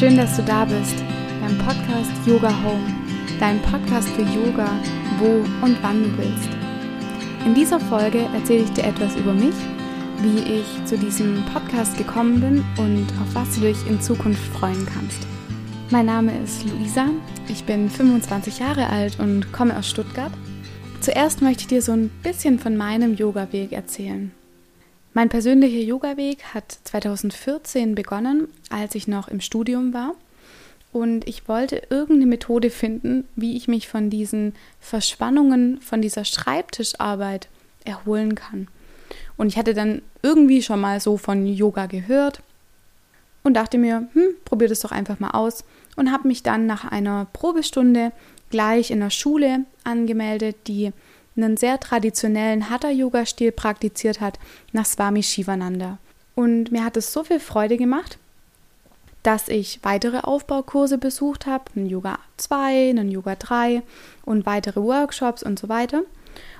Schön, dass du da bist beim Podcast Yoga Home, dein Podcast für Yoga, wo und wann du willst. In dieser Folge erzähle ich dir etwas über mich, wie ich zu diesem Podcast gekommen bin und auf was du dich in Zukunft freuen kannst. Mein Name ist Luisa, ich bin 25 Jahre alt und komme aus Stuttgart. Zuerst möchte ich dir so ein bisschen von meinem Yoga-Weg erzählen. Mein persönlicher Yoga-Weg hat 2014 begonnen, als ich noch im Studium war. Und ich wollte irgendeine Methode finden, wie ich mich von diesen Verspannungen, von dieser Schreibtischarbeit erholen kann. Und ich hatte dann irgendwie schon mal so von Yoga gehört und dachte mir, hm, probier das doch einfach mal aus. Und habe mich dann nach einer Probestunde gleich in der Schule angemeldet, die einen sehr traditionellen Hatha-Yoga-Stil praktiziert hat, nach Swami Shivananda. Und mir hat es so viel Freude gemacht, dass ich weitere Aufbaukurse besucht habe, einen Yoga 2, einen Yoga 3 und weitere Workshops und so weiter.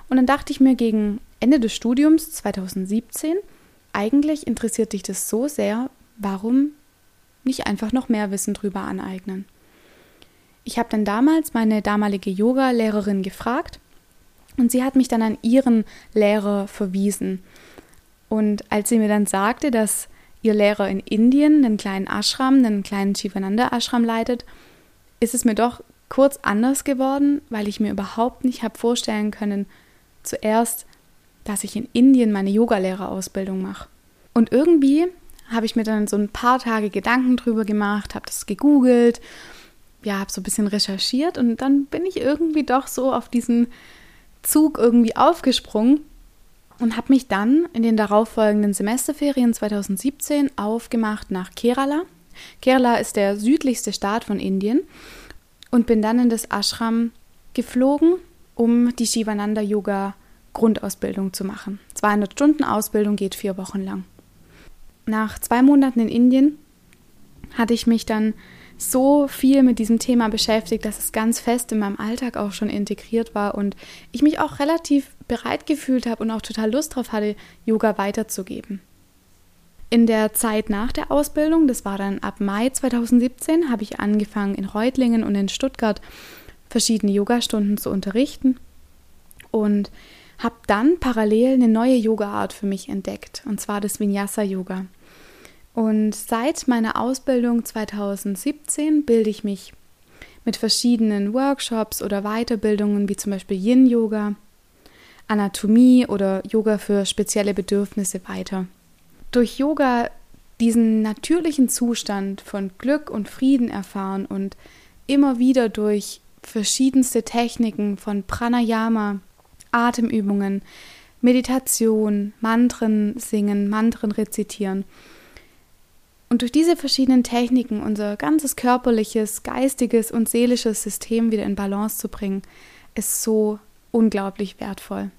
Und dann dachte ich mir gegen Ende des Studiums 2017, eigentlich interessiert dich das so sehr, warum nicht einfach noch mehr Wissen drüber aneignen? Ich habe dann damals meine damalige Yoga-Lehrerin gefragt, und sie hat mich dann an ihren Lehrer verwiesen. Und als sie mir dann sagte, dass ihr Lehrer in Indien einen kleinen Ashram, einen kleinen Shivananda Ashram leitet, ist es mir doch kurz anders geworden, weil ich mir überhaupt nicht habe vorstellen können, zuerst, dass ich in Indien meine Yogalehrerausbildung mache. Und irgendwie habe ich mir dann so ein paar Tage Gedanken drüber gemacht, habe das gegoogelt, ja, habe so ein bisschen recherchiert und dann bin ich irgendwie doch so auf diesen Zug irgendwie aufgesprungen und habe mich dann in den darauffolgenden Semesterferien 2017 aufgemacht nach Kerala. Kerala ist der südlichste Staat von Indien und bin dann in das Ashram geflogen, um die Shivananda Yoga Grundausbildung zu machen. 200 Stunden Ausbildung geht vier Wochen lang. Nach zwei Monaten in Indien hatte ich mich dann so viel mit diesem Thema beschäftigt, dass es ganz fest in meinem Alltag auch schon integriert war und ich mich auch relativ bereit gefühlt habe und auch total Lust drauf hatte, Yoga weiterzugeben. In der Zeit nach der Ausbildung, das war dann ab Mai 2017, habe ich angefangen in Reutlingen und in Stuttgart verschiedene Yogastunden zu unterrichten und habe dann parallel eine neue Yoga-Art für mich entdeckt, und zwar das Vinyasa-Yoga. Und seit meiner Ausbildung 2017 bilde ich mich mit verschiedenen Workshops oder Weiterbildungen wie zum Beispiel Yin-Yoga, Anatomie oder Yoga für spezielle Bedürfnisse weiter. Durch Yoga diesen natürlichen Zustand von Glück und Frieden erfahren und immer wieder durch verschiedenste Techniken von Pranayama, Atemübungen, Meditation, Mantren singen, Mantren rezitieren und durch diese verschiedenen Techniken unser ganzes körperliches, geistiges und seelisches System wieder in Balance zu bringen, ist so unglaublich wertvoll.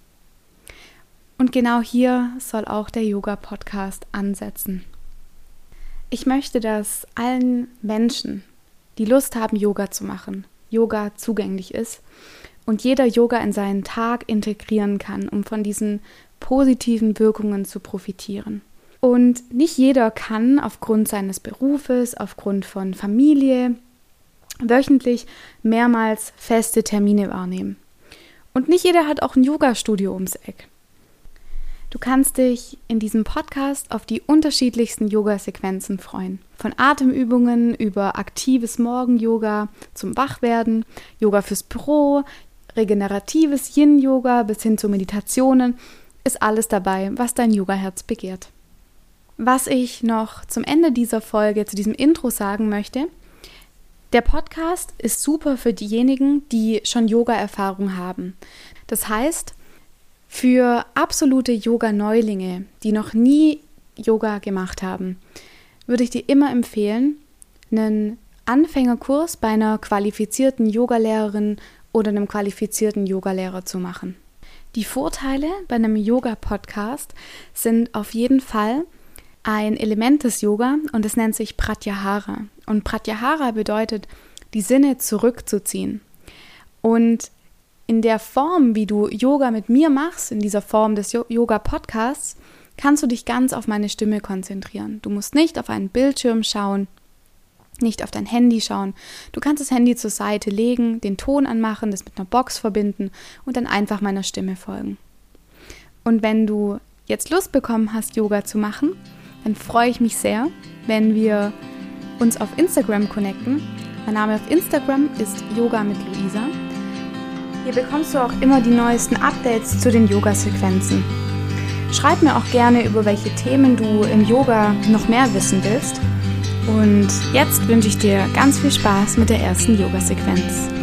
Und genau hier soll auch der Yoga-Podcast ansetzen. Ich möchte, dass allen Menschen, die Lust haben, Yoga zu machen, Yoga zugänglich ist und jeder Yoga in seinen Tag integrieren kann, um von diesen positiven Wirkungen zu profitieren. Und nicht jeder kann aufgrund seines Berufes, aufgrund von Familie, wöchentlich mehrmals feste Termine wahrnehmen. Und nicht jeder hat auch ein Yoga-Studio ums Eck. Du kannst dich in diesem Podcast auf die unterschiedlichsten Yoga-Sequenzen freuen. Von Atemübungen über aktives Morgen-Yoga zum Wachwerden, Yoga fürs Büro, regeneratives Yin-Yoga bis hin zu Meditationen ist alles dabei, was dein Yoga-Herz begehrt. Was ich noch zum Ende dieser Folge, zu diesem Intro sagen möchte, der Podcast ist super für diejenigen, die schon Yoga-Erfahrung haben. Das heißt, für absolute Yoga-Neulinge, die noch nie Yoga gemacht haben, würde ich dir immer empfehlen, einen Anfängerkurs bei einer qualifizierten Yogalehrerin oder einem qualifizierten Yogalehrer zu machen. Die Vorteile bei einem Yoga-Podcast sind auf jeden Fall, ein Element des Yoga und es nennt sich Pratyahara. Und Pratyahara bedeutet, die Sinne zurückzuziehen. Und in der Form, wie du Yoga mit mir machst, in dieser Form des Yoga-Podcasts, kannst du dich ganz auf meine Stimme konzentrieren. Du musst nicht auf einen Bildschirm schauen. nicht auf dein Handy schauen. Du kannst das Handy zur Seite legen, den Ton anmachen, das mit einer Box verbinden und dann einfach meiner Stimme folgen. Und wenn du jetzt Lust bekommen hast, Yoga zu machen, dann freue ich mich sehr, wenn wir uns auf Instagram connecten. Mein Name auf Instagram ist Yoga mit Luisa. Hier bekommst du auch immer die neuesten Updates zu den Yoga-Sequenzen. Schreib mir auch gerne, über welche Themen du im Yoga noch mehr wissen willst und jetzt wünsche ich dir ganz viel Spaß mit der ersten Yoga-Sequenz.